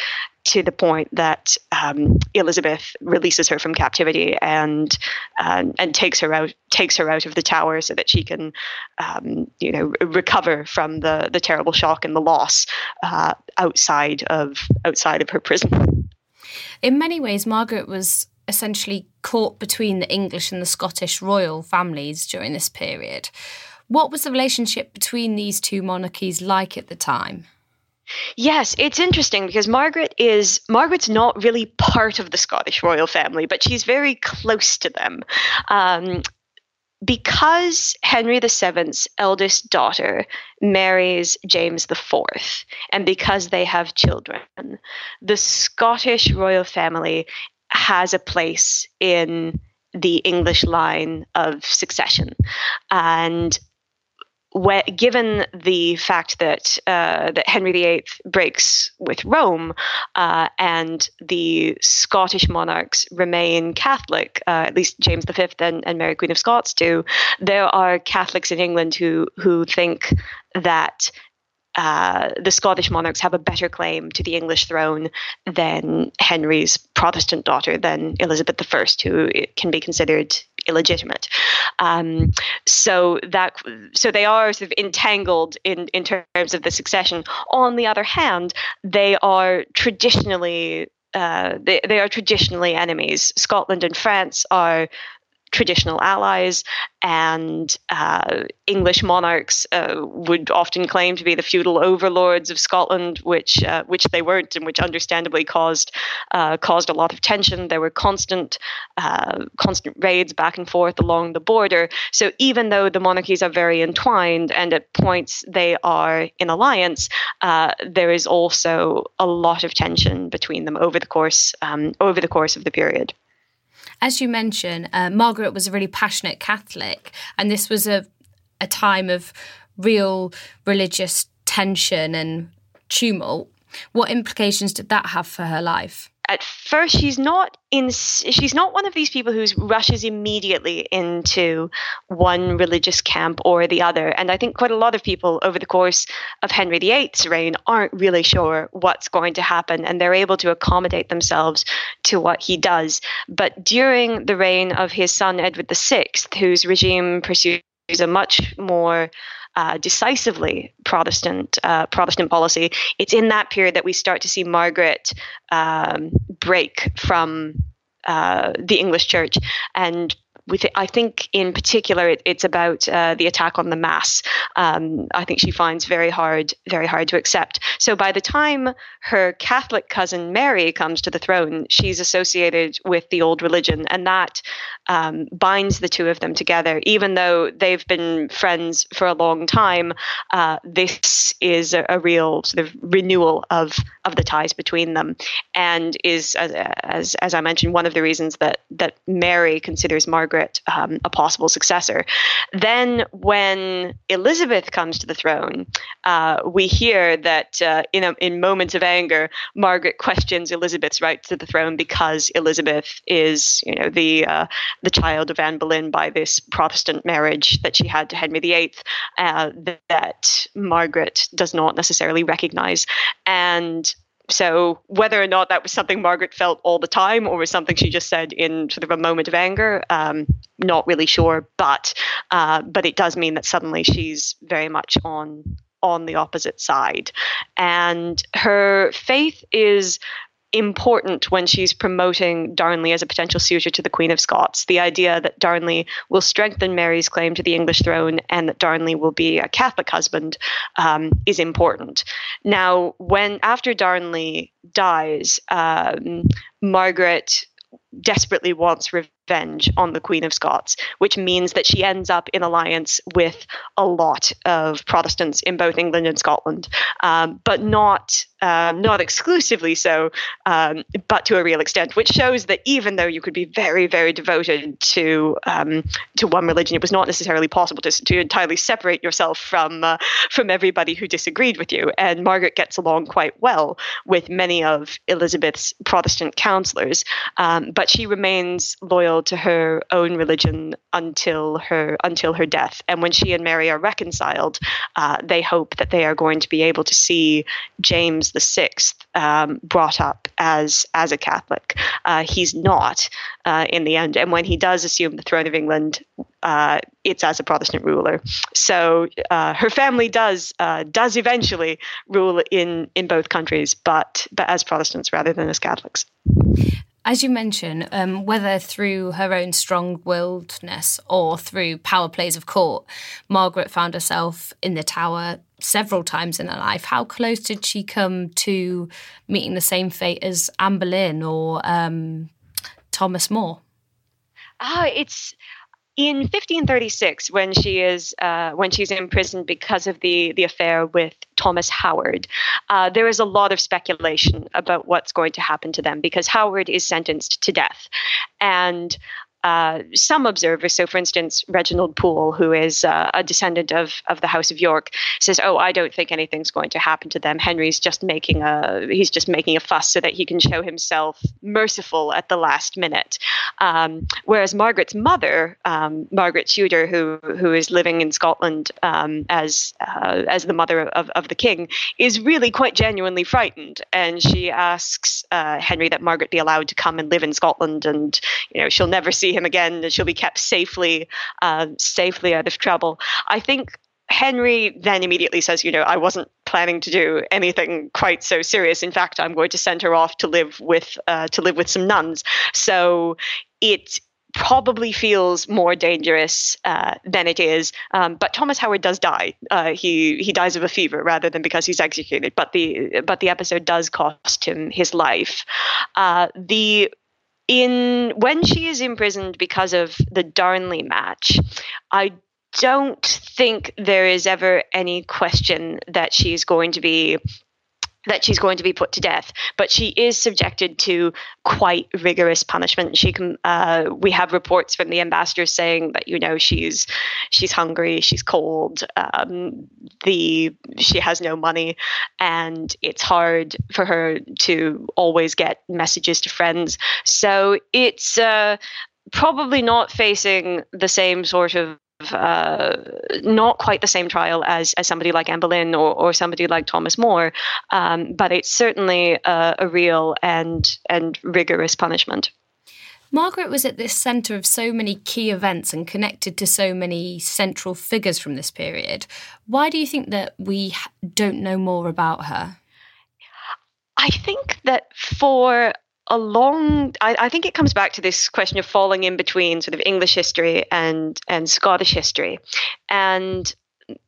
to the point that um, Elizabeth releases her from captivity and um, and takes her out takes her out of the tower so that she can um, you know recover from the the terrible shock and the loss uh, outside of outside of her prison. In many ways, Margaret was essentially caught between the English and the Scottish royal families during this period. What was the relationship between these two monarchies like at the time? Yes, it's interesting because Margaret is Margaret's not really part of the Scottish royal family, but she's very close to them. Um, because Henry VII's eldest daughter marries James IV, and because they have children, the Scottish royal family has a place in the English line of succession. And given the fact that uh, that Henry VIII breaks with Rome uh, and the Scottish monarchs remain Catholic, uh, at least James V and, and Mary Queen of Scots do, there are Catholics in England who who think that uh, the Scottish monarchs have a better claim to the English throne than Henry's Protestant daughter, than Elizabeth I, who can be considered illegitimate. Um, so that so they are sort of entangled in in terms of the succession. On the other hand, they are traditionally uh, they, they are traditionally enemies. Scotland and France are traditional allies, and uh, English monarchs uh, would often claim to be the feudal overlords of Scotland, which uh, which they weren't, and which understandably caused uh, caused a lot of tension. There were constant uh, constant raids back and forth along the border. So even though the monarchies are very entwined, and at points they are in alliance, uh, there is also a lot of tension between them over the course um, over the course of the period as you mentioned, uh, Margaret was a really passionate Catholic, and this was a a time of real religious tension and tumult. What implications did that have for her life? at first she's not in she's not one of these people who rushes immediately into one religious camp or the other and i think quite a lot of people over the course of henry viii's reign aren't really sure what's going to happen and they're able to accommodate themselves to what he does but during the reign of his son edward vi whose regime pursues a much more uh, decisively Protestant uh, Protestant policy. It's in that period that we start to see Margaret um, break from uh, the English Church and I think in particular it, it's about uh, the attack on the mass. Um, I think she finds very hard, very hard to accept. So by the time her Catholic cousin Mary comes to the throne, she's associated with the old religion, and that um, binds the two of them together. Even though they've been friends for a long time, uh, this is a, a, real sort of renewal of of the ties between them, and is as, as as I mentioned one of the reasons that that Mary considers Margaret um, a possible successor. Then, when Elizabeth comes to the throne, uh, we hear that uh, in a, in moments of anger, Margaret questions Elizabeth's right to the throne because Elizabeth is, you know, the uh, the child of Anne Boleyn by this Protestant marriage that she had to Henry VIII, uh, that Margaret does not necessarily recognize, and so whether or not that was something Margaret felt all the time or was something she just said in sort of a moment of anger, um, not really sure. But uh, but it does mean that suddenly she's very much on on the opposite side, and her faith is important when she's promoting Darnley as a potential suitor to the Queen of Scots. The idea that Darnley will strengthen Mary's claim to the English throne and that Darnley will be a Catholic husband um, is important. Now, when after Darnley dies, um, Margaret desperately wants revenge on the Queen of Scots, which means that she ends up in alliance with a lot of Protestants in both England and Scotland, um, but not um, not exclusively so, um, but to a real extent, which shows that even though you could be very, very devoted to um, to one religion, it was not necessarily possible to, to entirely separate yourself from uh, from everybody who disagreed with you. And Margaret gets along quite well with many of Elizabeth's Protestant counselors, um, but she remains loyal to her own religion until her until her death. And when she and Mary are reconciled, uh, they hope that they are going to be able to see James the Sixth um, brought up as as a Catholic. Uh, he's not uh, in the end, and when he does assume the throne of England, uh, it's as a Protestant ruler. So uh, her family does uh, does eventually rule in in both countries, but but as Protestants rather than as Catholics. As you mentioned, um, whether through her own strong willedness or through power plays of court, Margaret found herself in the tower several times in her life. How close did she come to meeting the same fate as Anne Boleyn or um, Thomas More? Ah, it's in 1536 when she is uh, when she's imprisoned because of the the affair with Thomas Howard. Uh, there is a lot of speculation about what's going to happen to them because Howard is sentenced to death, and uh, some observers, so for instance, Reginald Pole, who is uh, a descendant of, of the House of York, says, "Oh, I don't think anything's going to happen to them. Henry's just making a he's just making a fuss so that he can show himself merciful at the last minute." Um, whereas Margaret's mother, um, Margaret Tudor, who who is living in Scotland um, as uh, as the mother of, of the king, is really quite genuinely frightened, and she asks uh, Henry that Margaret be allowed to come and live in Scotland, and you know she'll never see see him again that she'll be kept safely uh, safely out of trouble. I think Henry then immediately says, you know, I wasn't planning to do anything quite so serious. In fact, I'm going to send her off to live with uh, to live with some nuns. So it probably feels more dangerous uh, than it is. Um, but Thomas Howard does die. Uh, he he dies of a fever rather than because he's executed. But the but the episode does cost him his life. Uh, the in when she is imprisoned because of the Darnley match, I don't think there is ever any question that she's going to be that she's going to be put to death, but she is subjected to quite rigorous punishment. She can. Uh, we have reports from the ambassador saying that you know she's she's hungry, she's cold, um, the she has no money, and it's hard for her to always get messages to friends. So it's uh, probably not facing the same sort of uh, not quite the same trial as, as somebody like Anne Boleyn or, or somebody like Thomas More, um, but it's certainly a, a real and and rigorous punishment. Margaret was at the centre of so many key events and connected to so many central figures from this period. Why do you think that we don't know more about her? I think that for a long I, I, think it comes back to this question of falling in between sort of english history and and scottish history. And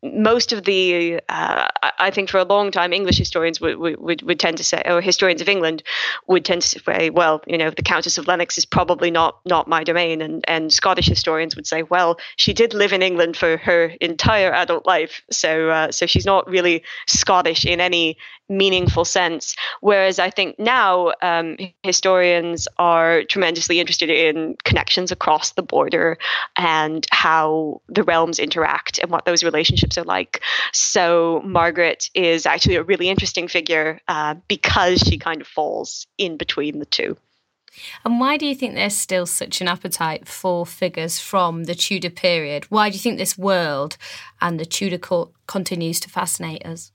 most of the, uh, I think for a long time, English historians would, would, would tend to say, or historians of England would tend to say, well, you know, the Countess of Lennox is probably not not my domain, and and Scottish historians would say, well, she did live in England for her entire adult life, so uh, so she's not really Scottish in any meaningful sense. Whereas I think now um, historians are tremendously interested in connections across the border and how the realms interact and what those relationships are like. So Margaret is actually a really interesting figure uh, because she kind of falls in between the two. And why do you think there's still such an appetite for figures from the Tudor period? Why do you think this world and the Tudor court continues to fascinate us?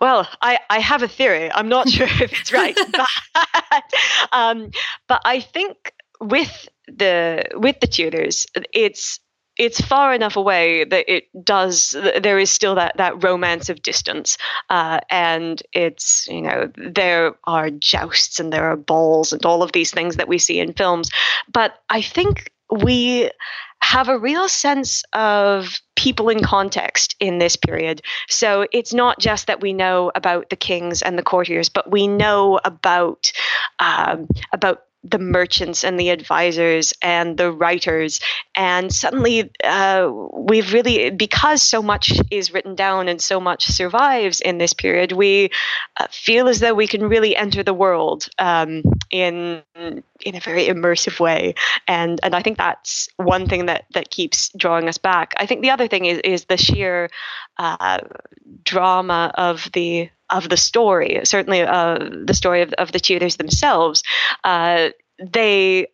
Well, I, I have a theory. I'm not [laughs] sure if it's right, [laughs] but, um, but I think with the with the Tudors, it's it's far enough away that it does there is still that that romance of distance uh, and it's you know there are jousts and there are balls and all of these things that we see in films but i think we have a real sense of people in context in this period. So it's not just that we know about the kings and the courtiers, but we know about um, about the merchants and the advisors and the writers. And suddenly, uh, we've really, because so much is written down and so much survives in this period, we uh, feel as though we can really enter the world um, in in a very immersive way. And and I think that's one thing that that keeps drawing us back. I think the other thing is is the sheer uh, drama of the of the story, certainly uh, the story of, of the Tudors themselves, uh, they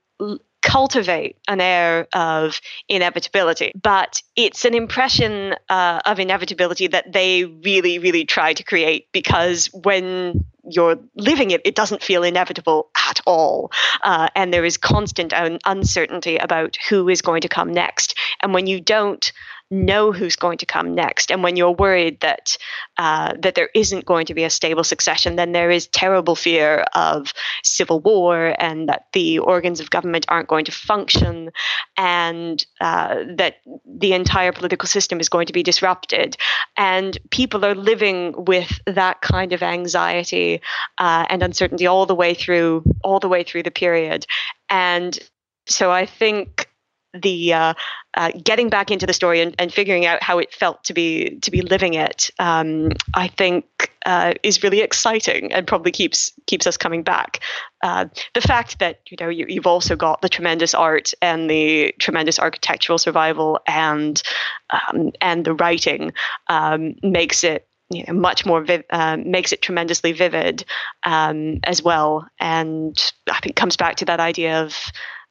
cultivate an air of inevitability, but it's an impression uh, of inevitability that they really, really try to create because when you're living it, it doesn't feel inevitable at all. Uh, and there is constant un- uncertainty about who is going to come next. And when you don't know who's going to come next. And when you're worried that uh, that there isn't going to be a stable succession, then there is terrible fear of civil war and that the organs of government aren't going to function, and uh, that the entire political system is going to be disrupted. And people are living with that kind of anxiety uh, and uncertainty all the way through all the way through the period. And so I think the uh, uh, getting back into the story and, and, figuring out how it felt to be to be living it, um, I think uh, is really exciting and probably keeps keeps us coming back. Uh, the fact that you know you, have also got the tremendous art and the tremendous architectural survival and um, and the writing um, makes it you know, much more uh, makes it tremendously vivid um, as well, and I think comes back to that idea of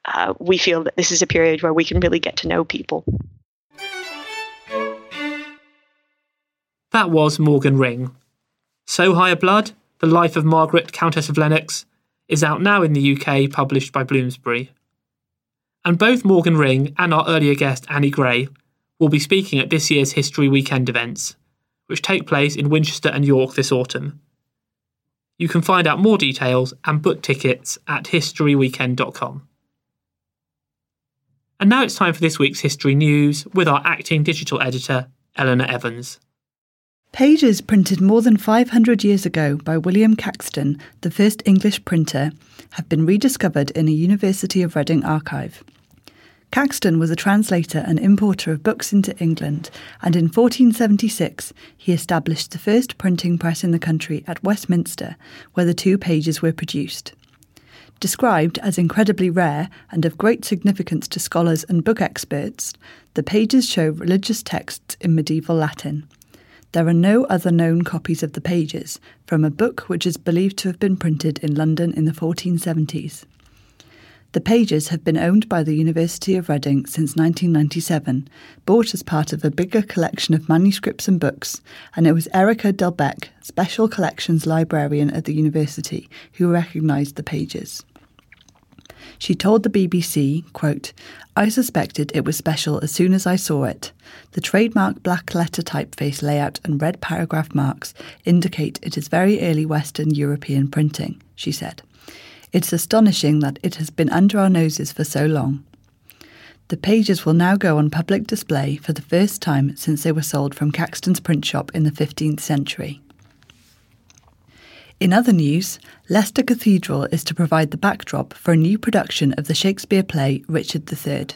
uh, we feel that this is a period where we can really get to know people. That was Morgan Ring. So High a Blood, The Life of Margaret, Countess of Lennox, is out now in the UK, published by Bloomsbury. And both Morgan Ring and our earlier guest Annie Gray will be speaking at this year's History Weekend events, which take place in Winchester and York this autumn. You can find out more details and book tickets at historyweekend.com. And now it's time for this week's history news with our acting digital editor, Eleanor Evans. Pages printed more than 500 years ago by William Caxton, the first English printer, have been rediscovered in a University of Reading archive. Caxton was a translator and importer of books into England, and in 1476 he established the first printing press in the country at Westminster, where the two pages were produced. Described as incredibly rare and of great significance to scholars and book experts, the pages show religious texts in medieval Latin. There are no other known copies of the pages from a book which is believed to have been printed in London in the 1470s. The pages have been owned by the University of Reading since 1997, bought as part of a bigger collection of manuscripts and books, and it was Erika Delbecque, Special Collections Librarian at the university, who recognised the pages. She told the BBC, quote, I suspected it was special as soon as I saw it. The trademark black letter typeface layout and red paragraph marks indicate it is very early Western European printing, she said. It's astonishing that it has been under our noses for so long. The pages will now go on public display for the first time since they were sold from Caxton's print shop in the 15th century. In other news, Leicester Cathedral is to provide the backdrop for a new production of the Shakespeare play Richard III.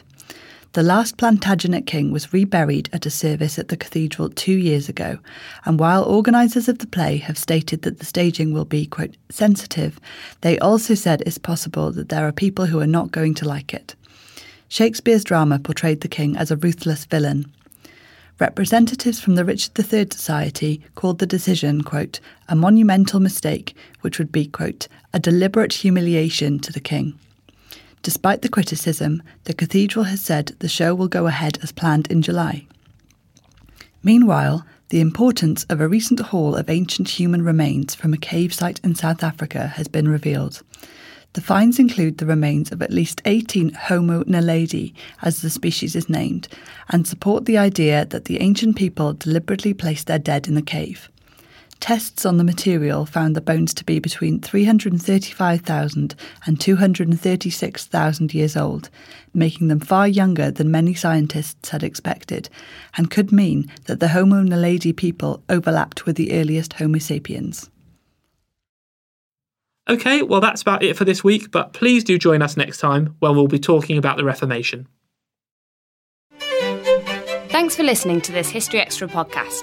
The last Plantagenet king was reburied at a service at the cathedral two years ago, and while organisers of the play have stated that the staging will be, quote, sensitive, they also said it's possible that there are people who are not going to like it. Shakespeare's drama portrayed the king as a ruthless villain. Representatives from the Richard III Society called the decision, quote, a monumental mistake, which would be, quote, a deliberate humiliation to the king. Despite the criticism, the cathedral has said the show will go ahead as planned in July. Meanwhile, the importance of a recent haul of ancient human remains from a cave site in South Africa has been revealed. The finds include the remains of at least 18 Homo naledi, as the species is named, and support the idea that the ancient people deliberately placed their dead in the cave. Tests on the material found the bones to be between 335,000 and 236,000 years old, making them far younger than many scientists had expected, and could mean that the Homo naledi people overlapped with the earliest Homo sapiens. Okay, well, that's about it for this week, but please do join us next time when we'll be talking about the Reformation. Thanks for listening to this History Extra podcast,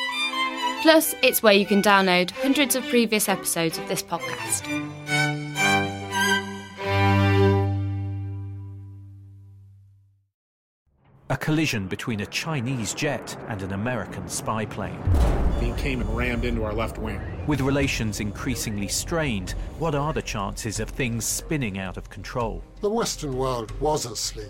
Plus, it's where you can download hundreds of previous episodes of this podcast. A collision between a Chinese jet and an American spy plane. He came and rammed into our left wing. With relations increasingly strained, what are the chances of things spinning out of control? The Western world was asleep.